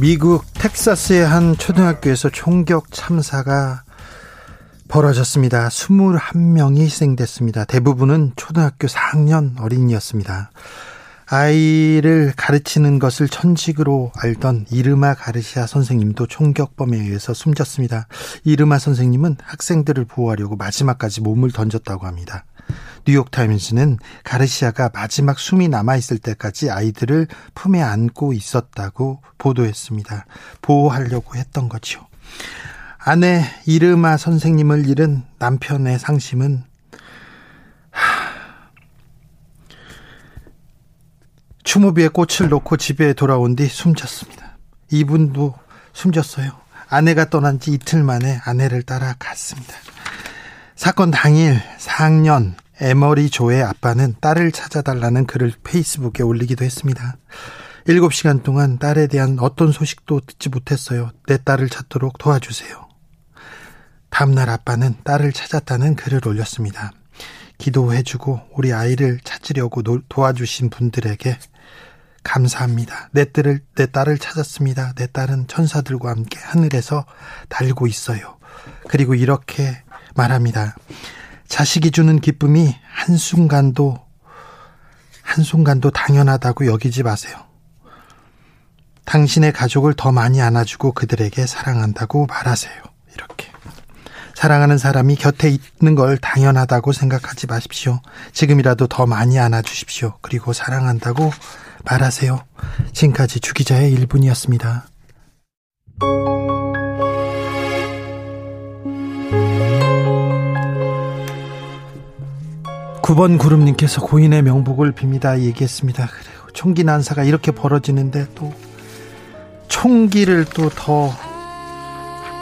미국 텍사스의 한 초등학교에서 총격 참사가 벌어졌습니다. 21명이 희생됐습니다. 대부분은 초등학교 4학년 어린이였습니다. 아이를 가르치는 것을 천직으로 알던 이르마 가르시아 선생님도 총격범에 의해서 숨졌습니다. 이르마 선생님은 학생들을 보호하려고 마지막까지 몸을 던졌다고 합니다. 뉴욕타임즈는 가르시아가 마지막 숨이 남아있을 때까지 아이들을 품에 안고 있었다고 보도했습니다. 보호하려고 했던 거죠. 아내 이르마 선생님을 잃은 남편의 상심은 추모비에 꽃을 놓고 집에 돌아온 뒤 숨졌습니다. 이분도 숨졌어요. 아내가 떠난 지 이틀 만에 아내를 따라 갔습니다. 사건 당일 4학년 에머리 조의 아빠는 딸을 찾아달라는 글을 페이스북에 올리기도 했습니다. 7시간 동안 딸에 대한 어떤 소식도 듣지 못했어요. 내 딸을 찾도록 도와주세요. 다음날 아빠는 딸을 찾았다는 글을 올렸습니다. 기도해주고 우리 아이를 찾으려고 도와주신 분들에게 감사합니다. 내 딸을, 내 딸을 찾았습니다. 내 딸은 천사들과 함께 하늘에서 달고 있어요. 그리고 이렇게 말합니다. 자식이 주는 기쁨이 한순간도, 한순간도 당연하다고 여기지 마세요. 당신의 가족을 더 많이 안아주고 그들에게 사랑한다고 말하세요. 이렇게. 사랑하는 사람이 곁에 있는 걸 당연하다고 생각하지 마십시오. 지금이라도 더 많이 안아주십시오. 그리고 사랑한다고 말하세요. 지금까지 주기자의 1분이었습니다. 9번 구름님께서 고인의 명복을 빕니다 얘기했습니다. 그리고 총기 난사가 이렇게 벌어지는데 또 총기를 또 더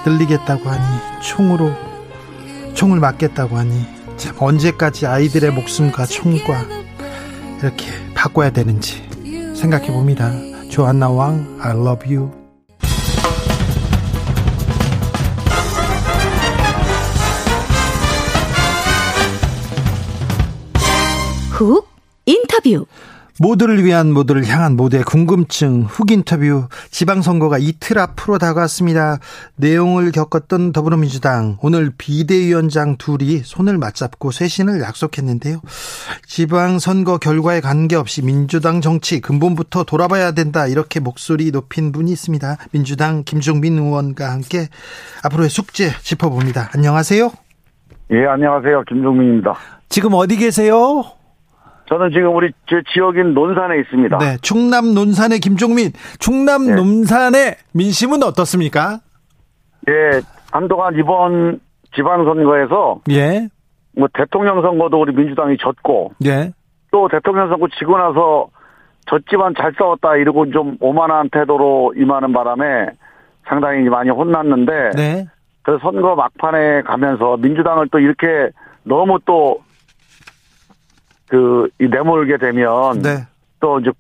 늘리겠다고 하니 총으로 총을 맞겠다고 하니 참 언제까지 아이들의 목숨과 총과 이렇게 바꿔야 되는지 생각해 봅니다. 조한나 왕 I love you. 훅 인터뷰 모두를 위한 모두를 향한 모두의 궁금증 훅 인터뷰 지방선거가 이틀 앞으로 다가왔습니다. 내용을 겪었던 더불어민주당 오늘 비대위원장 둘이 손을 맞잡고 쇄신을 약속했는데요. 지방선거 결과에 관계없이 민주당 정치 근본부터 돌아봐야 된다 이렇게 목소리 높인 분이 있습니다. 민주당 김종민 의원과 함께 앞으로의 숙제 짚어봅니다. 안녕하세요. 예, 안녕하세요. 김종민입니다. 지금 어디 계세요? 저는 지금 우리 제 지역인 논산에 있습니다. 네, 충남 논산의 김종민, 충남 네. 논산의 민심은 어떻습니까? 예, 한동안 이번 지방선거에서 예, 뭐 대통령 선거도 우리 민주당이 졌고, 예, 또 대통령 선거 지고 나서 졌지만 잘 싸웠다 이러고 좀 오만한 태도로 임하는 바람에 상당히 많이 혼났는데, 네. 그 선거 막판에 가면서 민주당을 또 이렇게 너무 또 그, 이 내몰게 되면. 네. 또 이제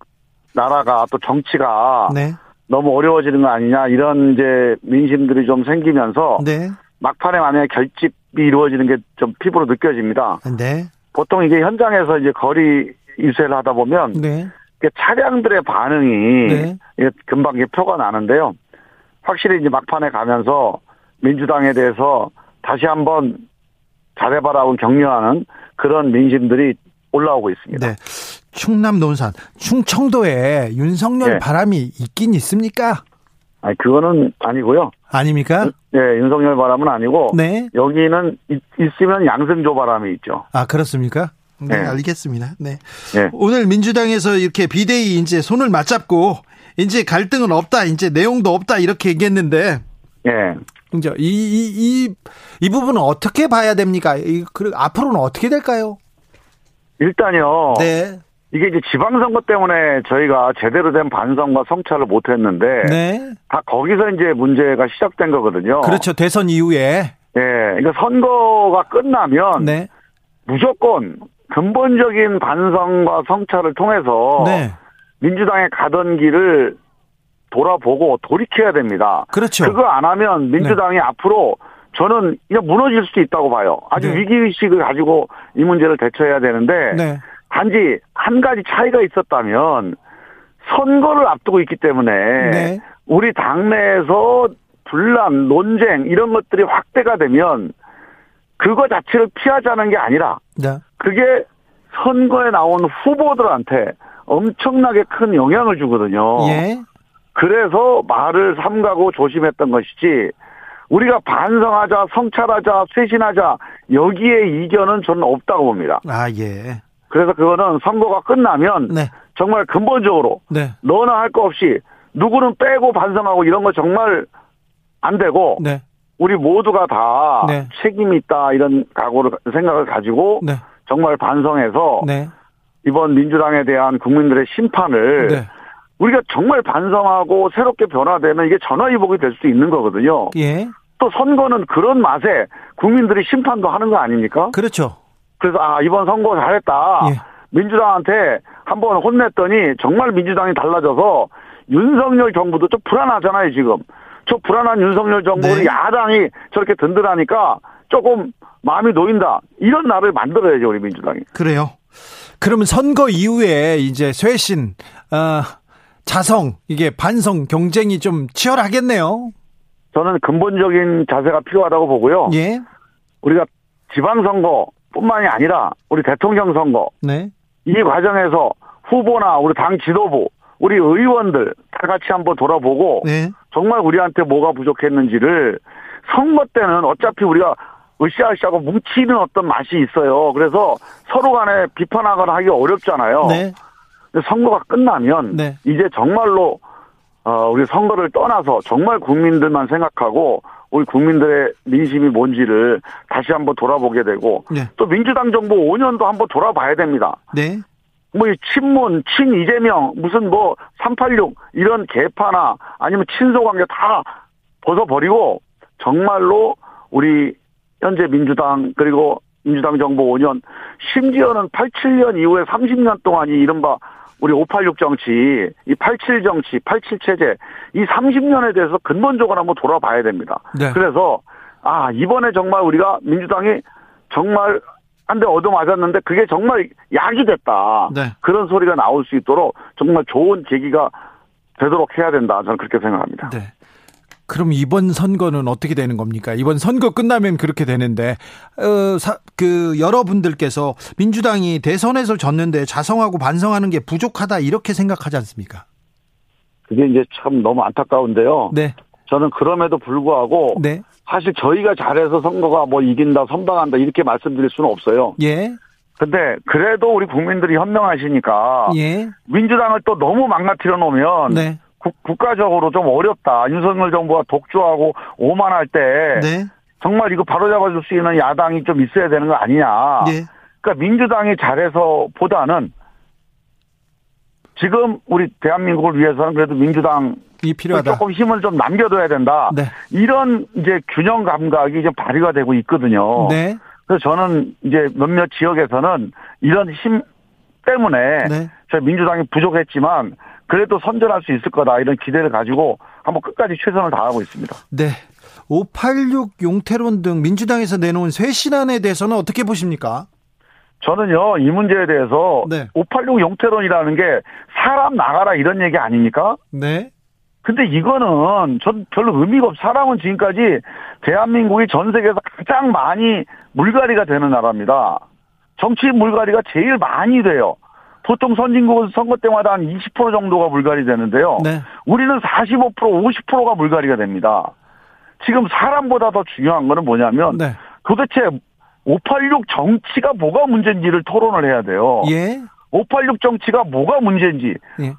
나라가 또 정치가. 네. 너무 어려워지는 거 아니냐 이런 이제 민심들이 좀 생기면서. 네. 막판에 만약에 결집이 이루어지는 게 좀 피부로 느껴집니다. 네. 보통 이게 현장에서 이제 거리 유세를 하다 보면. 네. 차량들의 반응이. 네. 금방 표가 나는데요. 확실히 이제 막판에 가면서 민주당에 대해서 다시 한번 잘해봐라고 격려하는 그런 민심들이 올라오고 있습니다. 네. 충남 논산, 충청도에 윤석열 네. 바람이 있긴 있습니까? 아니 그거는 아니고요. 아닙니까? 네, 윤석열 바람은 아니고 네. 여기는 있, 으면 양승조 바람이 있죠. 아 그렇습니까? 네, 네. 알겠습니다. 네. 네. 오늘 민주당에서 이렇게 비대위 이제 손을 맞잡고 이제 갈등은 없다, 이제 내용도 없다 이렇게 얘기했는데. 네. 이제 이 이 이 이 부분은 어떻게 봐야 됩니까? 이, 그 앞으로는 어떻게 될까요? 일단요. 네. 이게 이제 지방선거 때문에 저희가 제대로 된 반성과 성찰을 못 했는데 네. 다 거기서 이제 문제가 시작된 거거든요. 그렇죠. 대선 이후에. 예. 그러니까 선거가 끝나면 네. 무조건 근본적인 반성과 성찰을 통해서 네. 민주당에 가던 길을 돌아보고 돌이켜야 됩니다. 그렇죠. 그거 안 하면 민주당이 앞으로 저는 그냥 무너질 수도 있다고 봐요. 아주 네. 위기의식을 가지고 이 문제를 대처해야 되는데 네. 단지 한 가지 차이가 있었다면 선거를 앞두고 있기 때문에 네. 우리 당내에서 분란, 논쟁 이런 것들이 확대가 되면 그거 자체를 피하자는 게 아니라 네. 그게 선거에 나온 후보들한테 엄청나게 큰 영향을 주거든요. 예. 그래서 말을 삼가고 조심했던 것이지 우리가 반성하자, 성찰하자, 쇄신하자 여기에 이견은 저는 없다고 봅니다. 아, 예. 그래서 그거는 선거가 끝나면 네. 정말 근본적으로 네. 너나 할 거 없이 누구는 빼고 반성하고 이런 거 정말 안 되고 네. 우리 모두가 다 네. 책임이 있다 이런 각오를 생각을 가지고 네. 정말 반성해서 네. 이번 민주당에 대한 국민들의 심판을 네. 우리가 정말 반성하고 새롭게 변화되면 이게 전화위복이 될 수 있는 거거든요. 예. 또 선거는 그런 맛에 국민들이 심판도 하는 거 아닙니까? 그렇죠. 그래서 아 이번 선거 잘했다. 예. 민주당한테 한번 혼냈더니 정말 민주당이 달라져서 윤석열 정부도 좀 불안하잖아요 지금. 저 불안한 윤석열 정부를 네. 야당이 저렇게 든든하니까 조금 마음이 놓인다. 이런 날을 만들어야죠 우리 민주당이. 그래요. 그러면 선거 이후에 이제 쇄신, 어, 자성, 이게 반성 경쟁이 좀 치열하겠네요. 저는 근본적인 자세가 필요하다고 보고요. 예. 우리가 지방선거뿐만이 아니라 우리 대통령 선거 네. 이 과정에서 후보나 우리 당 지도부, 우리 의원들 다 같이 한번 돌아보고 네. 정말 우리한테 뭐가 부족했는지를 선거 때는 어차피 우리가 으쌰으쌰하고 뭉치는 어떤 맛이 있어요. 그래서 서로 간에 비판하거나 하기 어렵잖아요. 네. 선거가 끝나면 네. 이제 정말로 어, 우리 선거를 떠나서 정말 국민들만 생각하고 우리 국민들의 민심이 뭔지를 다시 한번 돌아보게 되고 네. 또 민주당 정부 5년도 한번 돌아봐야 됩니다. 네. 뭐, 이 친문, 친 이재명, 무슨 뭐, 386, 이런 개파나 아니면 친소 관계 다 벗어버리고, 정말로 우리 현재 민주당, 그리고 민주당 정부 5년, 심지어는 87년 이후에 30년 동안 이 이른바 우리 586 정치, 이 87 정치, 87 체제, 이 30년에 대해서 근본적으로 한번 돌아봐야 됩니다. 네. 그래서, 아, 이번에 정말 우리가 민주당이 정말 한 대 얻어맞았는데 그게 정말 약이 됐다. 네. 그런 소리가 나올 수 있도록 정말 좋은 계기가 되도록 해야 된다. 저는 그렇게 생각합니다. 네. 그럼 이번 선거는 어떻게 되는 겁니까? 이번 선거 끝나면 그렇게 되는데, 어, 사, 그, 여러분들께서 민주당이 대선에서 졌는데 자성하고 반성하는 게 부족하다, 이렇게 생각하지 않습니까? 그게 이제 참 너무 안타까운데요. 네. 저는 그럼에도 불구하고 네. 사실 저희가 잘해서 선거가 뭐 이긴다, 선방한다 이렇게 말씀드릴 수는 없어요. 예. 근데 그래도 우리 국민들이 현명하시니까 예. 민주당을 또 너무 망가뜨려 놓으면 네. 국, 국가적으로 좀 어렵다. 윤석열 정부가 독주하고 오만할 때 네. 정말 이거 바로잡아줄 수 있는 야당이 좀 있어야 되는 거 아니냐. 예. 그러니까 민주당이 잘해서 보다는 지금 우리 대한민국을 위해서는 그래도 민주당 이 필요하다. 조금 힘을 좀 남겨둬야 된다. 네. 이런 이제 균형 감각이 좀 발휘가 되고 있거든요. 네. 그래서 저는 이제 몇몇 지역에서는 이런 힘 때문에 네. 저희 민주당이 부족했지만 그래도 선전할 수 있을 거다 이런 기대를 가지고 한번 끝까지 최선을 다하고 있습니다. 네. 586 용태론 등 민주당에서 내놓은 쇄신안에 대해서는 어떻게 보십니까? 저는요 이 문제에 대해서 네. 586 용태론이라는 게 사람 나가라 이런 얘기 아닙니까? 네. 근데 이거는 전 별로 의미가 없. 사람은 지금까지 대한민국이 전 세계에서 가장 많이 물갈이가 되는 나라입니다. 정치 물갈이가 제일 많이 돼요. 보통 선진국은 선거 때마다 한 20% 정도가 물갈이 되는데요. 네. 우리는 45% 50%가 물갈이가 됩니다. 지금 사람보다 더 중요한 거는 뭐냐면 네. 도대체 586 정치가 뭐가 문제인지를 토론을 해야 돼요. 예. 586 정치가 뭐가 문제인지 예.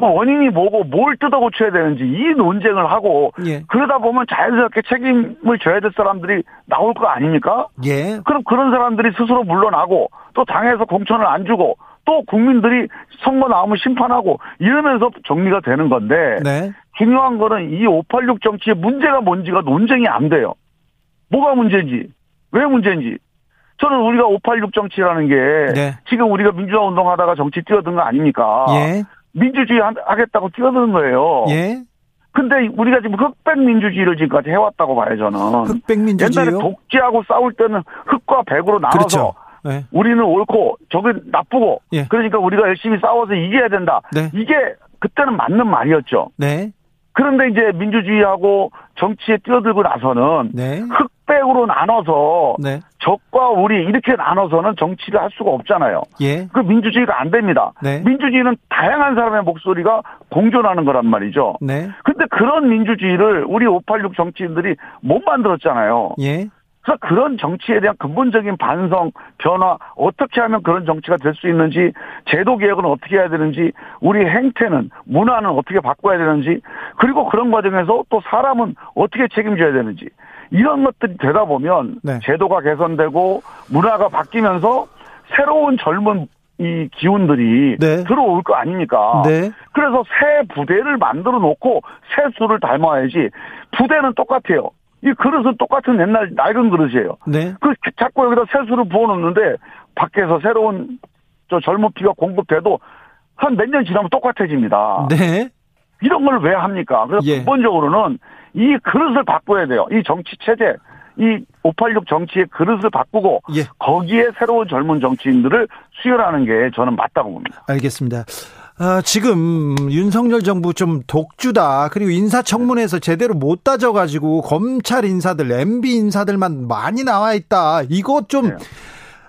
그 원인이 뭐고 뭘 뜯어 고쳐야 되는지 이 논쟁을 하고 예. 그러다 보면 자연스럽게 책임을 져야 될 사람들이 나올 거 아닙니까? 예. 그럼 그런 사람들이 스스로 물러나고 또 당에서 공천을 안 주고 또 국민들이 선거 나오면 심판하고 이러면서 정리가 되는 건데 네. 중요한 거는 이 586 정치의 문제가 뭔지가 논쟁이 안 돼요. 뭐가 문제인지, 왜 문제인지. 저는 우리가 586 정치라는 게 네. 지금 우리가 민주화 운동하다가 정치 뛰어든 거 아닙니까? 예. 민주주의 하- 하겠다고 뛰어드는 거예요. 예. 근데 우리가 지금 흑백 민주주의를 지금까지 해왔다고 봐요, 저는. 흑백 옛날에 민주주의요. 독재하고 싸울 때는 흑과 백으로 나눠서 그렇죠. 네. 우리는 옳고 저기 나쁘고 예. 그러니까 우리가 열심히 싸워서 이겨야 된다. 네. 이게 그때는 맞는 말이었죠. 네. 그런데 이제 민주주의하고 정치에 뛰어들고 나서는 네. 흑백으로 나눠서 네. 적과 우리 이렇게 나눠서는 정치를 할 수가 없잖아요. 예. 그 민주주의가 안 됩니다. 네. 민주주의는 다양한 사람의 목소리가 공존하는 거란 말이죠. 네. 근데 그런 민주주의를 우리 586 정치인들이 못 만들었잖아요. 예. 그래서 그런 정치에 대한 근본적인 반성, 변화, 어떻게 하면 그런 정치가 될 수 있는지, 제도 개혁은 어떻게 해야 되는지, 우리 행태는, 문화는 어떻게 바꿔야 되는지, 그리고 그런 과정에서 또 사람은 어떻게 책임져야 되는지, 이런 것들이 되다 보면, 네. 제도가 개선되고, 문화가 바뀌면서, 새로운 젊은 이 기운들이 네. 들어올 거 아닙니까? 네. 그래서 새 부대를 만들어 놓고 새 수를 닮아야지 부대는 똑같아요. 이 그릇은 똑같은 옛날 낡은 그릇이에요. 네. 그 자꾸 여기다 새 수를 부어놓는데 밖에서 새로운 저 젊은 피가 공급돼도 한 몇 년 지나면 똑같아집니다. 네. 이런 걸 왜 합니까? 그래서 예. 근본적으로는 이 그릇을 바꿔야 돼요. 이 정치 체제, 이 586 정치의 그릇을 바꾸고 예. 거기에 새로운 젊은 정치인들을 수혈하는 게 저는 맞다고 봅니다. 알겠습니다. 아, 지금 윤석열 정부 좀 독주다. 그리고 인사청문회에서 제대로 못 따져가지고 검찰 인사들, MB 인사들만 많이 나와 있다. 이거 좀 네.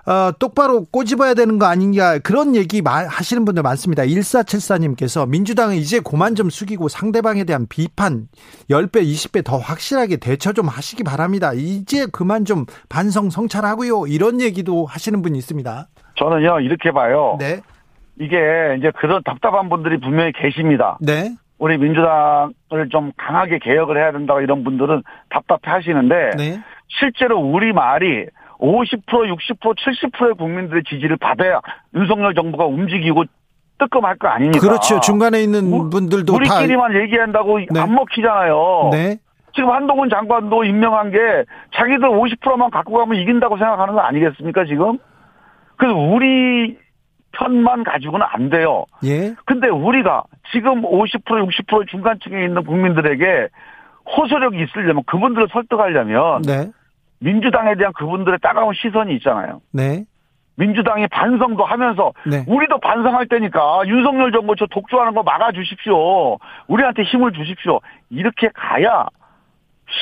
어, 똑바로 꼬집어야 되는 거 아닌가 그런 얘기 마- 하시는 분들 많습니다. 1474님께서 민주당은 이제 고만 좀 숙이고 상대방에 대한 비판 10배, 20배 더 확실하게 대처 좀 하시기 바랍니다. 이제 그만 좀 반성 성찰하고요. 이런 얘기도 하시는 분이 있습니다. 저는요 이렇게 봐요. 네. 이게 이제 그런 답답한 분들이 분명히 계십니다. 네. 우리 민주당을 좀 강하게 개혁을 해야 된다고 이런 분들은 답답해 하시는데 네. 실제로 우리 말이 50%, 60%, 70%의 국민들의 지지를 받아야 윤석열 정부가 움직이고 뜨끔할 거 아닙니까? 그렇죠. 중간에 있는 우- 분들도 다 우리끼리만 얘기한다고 네. 안 먹히잖아요. 네. 지금 한동훈 장관도 임명한 게 자기들 50%만 갖고 가면 이긴다고 생각하는 거 아니겠습니까, 지금? 그래서 우리 편만 가지고는 안 돼요. 예. 근데 우리가 지금 50% 60% 중간층에 있는 국민들에게 호소력이 있으려면 그분들을 설득하려면 네. 민주당에 대한 그분들의 따가운 시선이 있잖아요. 네. 민주당이 반성도 하면서 네. 우리도 반성할 때니까 윤석열 정부 저 독주하는 거 막아주십시오. 우리한테 힘을 주십시오. 이렇게 가야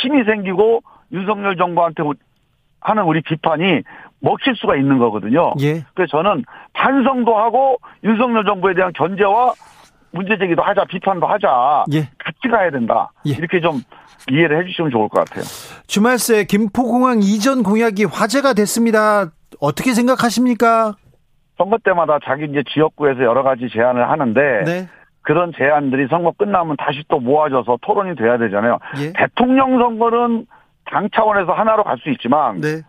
힘이 생기고 윤석열 정부한테 하는 우리 비판이 먹힐 수가 있는 거거든요. 예. 그래서 저는 반성도 하고 윤석열 정부에 대한 견제와 문제 제기도 하자, 비판도 하자. 예. 같이 가야 된다. 예. 이렇게 좀 이해를 해주시면 좋을 것 같아요. 주말 새 김포공항 이전 공약이 화제가 됐습니다. 어떻게 생각하십니까? 선거 때마다 자기 이제 지역구에서 여러 가지 제안을 하는데 네. 그런 제안들이 선거 끝나면 다시 또 모아져서 토론이 돼야 되잖아요. 예. 대통령 선거는 당 차원에서 하나로 갈 수 있지만 네.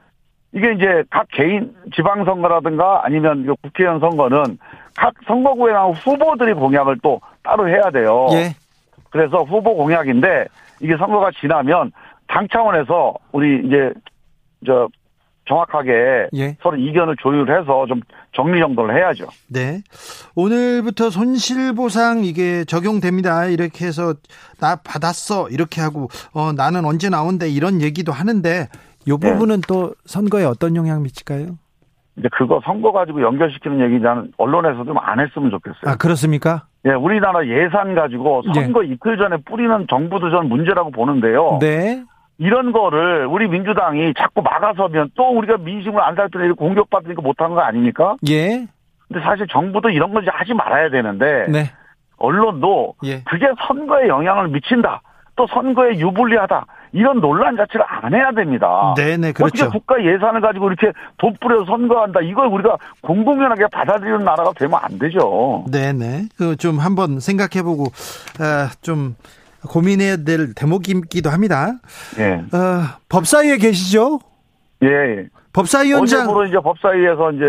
이게 이제 각 개인 지방 선거라든가 아니면 이거 국회의원 선거는 각 선거구에 나온 후보들이 공약을 또 따로 해야 돼요. 예. 그래서 후보 공약인데 이게 선거가 지나면 당 차원에서 우리 이제 저 정확하게 예. 서로 이견을 조율해서 좀 정리 정돈을 해야죠. 네. 오늘부터 손실보상 이게 적용됩니다. 이렇게 해서 나 받았어. 이렇게 하고 어 나는 언제 나온대 이런 얘기도 하는데 요 네. 부분은 또 선거에 어떤 영향 미칠까요? 이제 그거 선거 가지고 연결시키는 얘기 나는 언론에서 좀 안 했으면 좋겠어요. 아, 그렇습니까? 예, 우리나라 예산 가지고 선거 이틀 전에 뿌리는 정부도 전 문제라고 보는데요. 네. 이런 거를 우리 민주당이 자꾸 막아서면 또 우리가 민심을 안 살펴내고 공격받으니까 못한 거 아닙니까? 예. 근데 사실 정부도 이런 걸 이제 하지 말아야 되는데 네. 언론도 예. 그게 선거에 영향을 미친다. 또 선거에 유불리하다. 이런 논란 자체를 안 해야 됩니다. 네네, 그렇죠. 어떻게 국가 예산을 가지고 이렇게 돈 뿌려서 선거한다. 이걸 우리가 공공연하게 받아들이는 나라가 되면 안 되죠. 네네. 그 좀 한번 생각해보고 아, 좀 고민해야 될 대목이기도 합니다. 예. 어, 법사위에 계시죠? 예. 예. 법사위원장 어제부로 이제 법사위에서 이제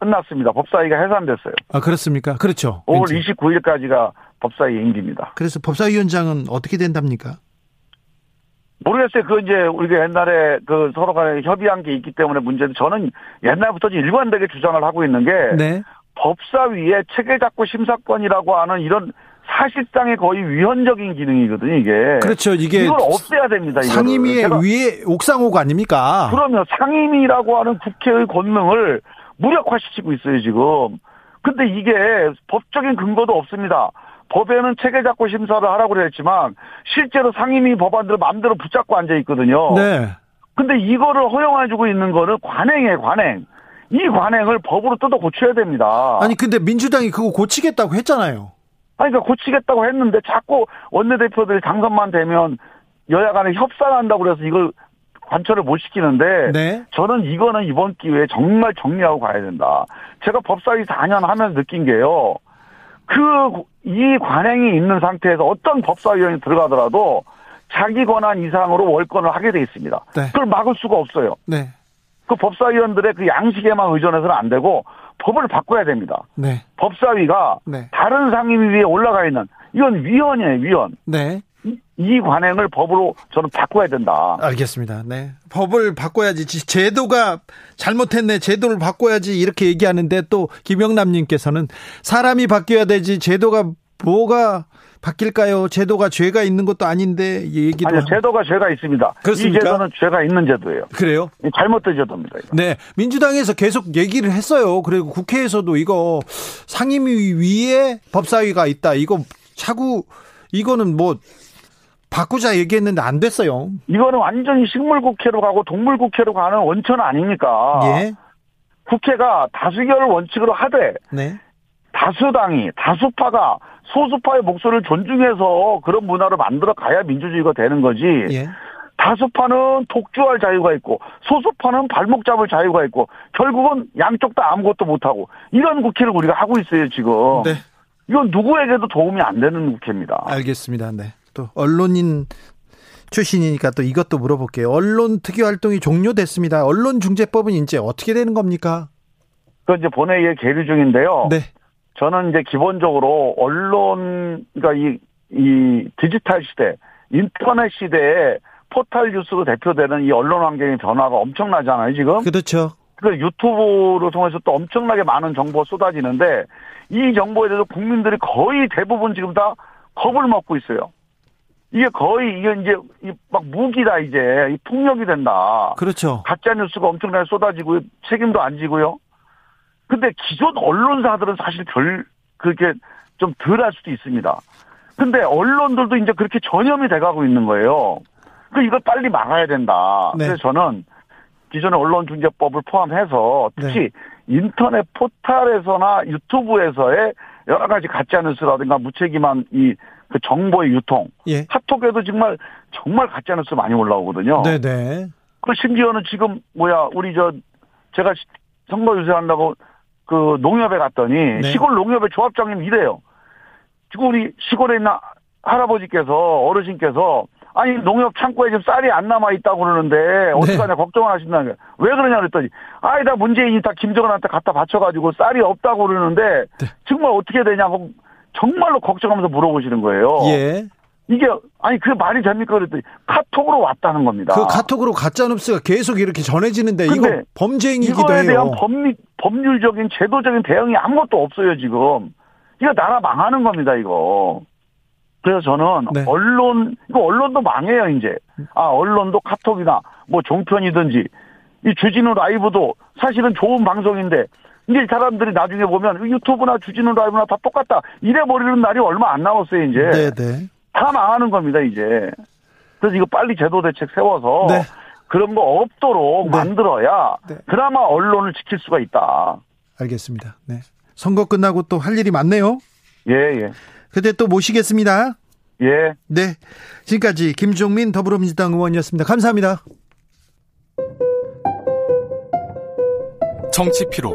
끝났습니다. 법사위가 해산됐어요. 아, 그렇습니까? 그렇죠. 5월 왠지. 29일까지가 법사위 임기입니다. 그래서 법사위원장은 어떻게 된답니까? 모르겠어요. 그 이제 우리가 옛날에 그 서로 간에 협의한 게 있기 때문에 문제인데 저는 옛날부터 일관되게 주장을 하고 있는 게 네. 법사위의 체계작구 심사권이라고 하는 이런 사실상의 거의 위헌적인 기능이거든요, 이게. 그렇죠. 이게 이걸 없애야 됩니다, 이거. 상임위의 위에 옥상옥 아닙니까? 그러면 상임위라고 하는 국회의 권능을 무력화시키고 있어요, 지금. 근데 이게 법적인 근거도 없습니다. 법에는 체계작구 심사를 하라고 그랬지만 실제로 상임위 법안들을 마음대로 붙잡고 앉아 있거든요. 네. 근데 이거를 허용해주고 있는 거는 관행이에요, 관행. 이 관행을 법으로 뜯어 고쳐야 됩니다. 아니 근데 민주당이 그거 고치겠다고 했잖아요. 아니, 그러니까 고치겠다고 했는데 자꾸 원내대표들이 당선만 되면 여야 간에 협상한다고 그래서 이걸 관철을 못 시키는데 네. 저는 이거는 이번 기회에 정말 정리하고 가야 된다. 제가 법사위 4년 하면서 느낀 게요. 그, 이 관행이 있는 상태에서 어떤 법사위원이 들어가더라도 자기 권한 이상으로 월권을 하게 돼 있습니다. 네. 그걸 막을 수가 없어요. 네. 그 법사위원들의 그 양식에만 의존해서는 안 되고 법을 바꿔야 됩니다. 네. 법사위가 네. 다른 상임위 위에 올라가 있는 이건 위헌이에요, 위헌. 네. 이- 이 관행을 법으로 저는 바꿔야 된다. 알겠습니다. 네. 법을 바꿔야지. 지- 제도가 잘못했네. 제도를 바꿔야지. 이렇게 얘기하는데 또 김영남 님께서는 사람이 바뀌어야 되지. 제도가 뭐가 바뀔까요? 제도가 죄가 있는 것도 아닌데 이 얘기도 아니요. 제도가 죄가 있습니다. 그렇습니까? 이 제도는 죄가 있는 제도예요. 그래요? 잘못된 제도입니다. 이거. 네. 민주당에서 계속 얘기를 했어요. 그리고 국회에서도 이거 상임위 위에 법사위가 있다. 이거 차구 이거는 뭐 바꾸자 얘기했는데 안 됐어요. 이거는 완전히 식물국회로 가고 동물국회로 가는 원천 아닙니까? 예. 국회가 다수결을 원칙으로 하되 네. 다수당이 다수파가 소수파의 목소리를 존중해서 그런 문화를 만들어 가야 민주주의가 되는 거지. 예. 다수파는 독주할 자유가 있고 소수파는 발목 잡을 자유가 있고 결국은 양쪽 다 아무것도 못하고 이런 국회를 우리가 하고 있어요 지금. 네. 이건 누구에게도 도움이 안 되는 국회입니다. 알겠습니다. 네. 또 언론인 출신이니까 또 이것도 물어볼게요. 언론 특위 활동이 종료됐습니다. 언론중재법은 이제 어떻게 되는 겁니까? 그 이제 본회의에 계류 중인데요. 네. 저는 이제 기본적으로 언론 그러니까 이, 이 디지털 시대, 인터넷 시대에 포털 뉴스로 대표되는 이 언론 환경의 변화가 엄청나잖아요, 지금. 그렇죠. 그 유튜브를 통해서 또 엄청나게 많은 정보가 쏟아지는데 이 정보에 대해서 국민들이 거의 대부분 지금 다 겁을 먹고 있어요. 이게 거의 이게 이제 이막 무기다 이제 이 폭력이 된다. 그렇죠. 가짜 뉴스가 엄청나게 쏟아지고 책임도 안 지고요. 근데 기존 언론사들은 사실 별 그렇게 좀 덜 할 수도 있습니다. 근데 언론들도 이제 그렇게 전염이 돼가고 있는 거예요. 그 이걸 빨리 막아야 된다. 네. 그래서 저는 기존의 언론중재법을 포함해서 특히 네. 인터넷 포털에서나 유튜브에서의 여러 가지 가짜 뉴스라든가 무책임한 이 그 정보의 유통, 예. 카톡에도 정말 정말 가짜 뉴스 많이 올라오거든요. 네, 네. 그 심지어는 지금 뭐야 우리 저 제가 시- 선거 유세한다고 그 농협에 갔더니 네. 시골 농협의 조합장님 이래요. 지금 우리 시골에 있는 할아버지께서 어르신께서 아니 농협 창고에 지금 쌀이 안 남아 있다고 그러는데 어떡하냐 걱정을 하신다는 거예요. 왜 그러냐 그랬더니 아이 다 문재인이 다 김정은한테 갖다 바쳐가지고 쌀이 없다고 그러는데 네. 정말 어떻게 되냐고 정말로 걱정하면서 물어보시는 거예요. 예. 이게 아니 그 말이 됩니까 그랬더니 카톡으로 왔다는 겁니다. 그 카톡으로 가짜 뉴스가 계속 이렇게 전해지는데 이거 근데 범죄 행위기도 이거에 대한 해요. 법리, 법률적인 제도적인 대응이 아무것도 없어요 지금. 이거 나라 망하는 겁니다 이거. 그래서 저는 네. 언론 이거 언론도 망해요 이제. 아 언론도 카톡이나 뭐 종편이든지 이 주진우 라이브도 사실은 좋은 방송인데 이제 사람들이 나중에 보면 유튜브나 주진우 라이브나 다 똑같다 이래 버리는 날이 얼마 안 남았어요 이제. 네, 네. 다 망하는 겁니다 이제. 그래서 이거 빨리 제도 대책 세워서 네. 그런 거 없도록 네. 만들어야 네. 그나마 언론을 지킬 수가 있다. 알겠습니다. 네. 선거 끝나고 또 할 일이 많네요. 예, 예. 그때 또 모시겠습니다. 예. 네. 지금까지 김종민 더불어민주당 의원이었습니다. 감사합니다. 정치 피로,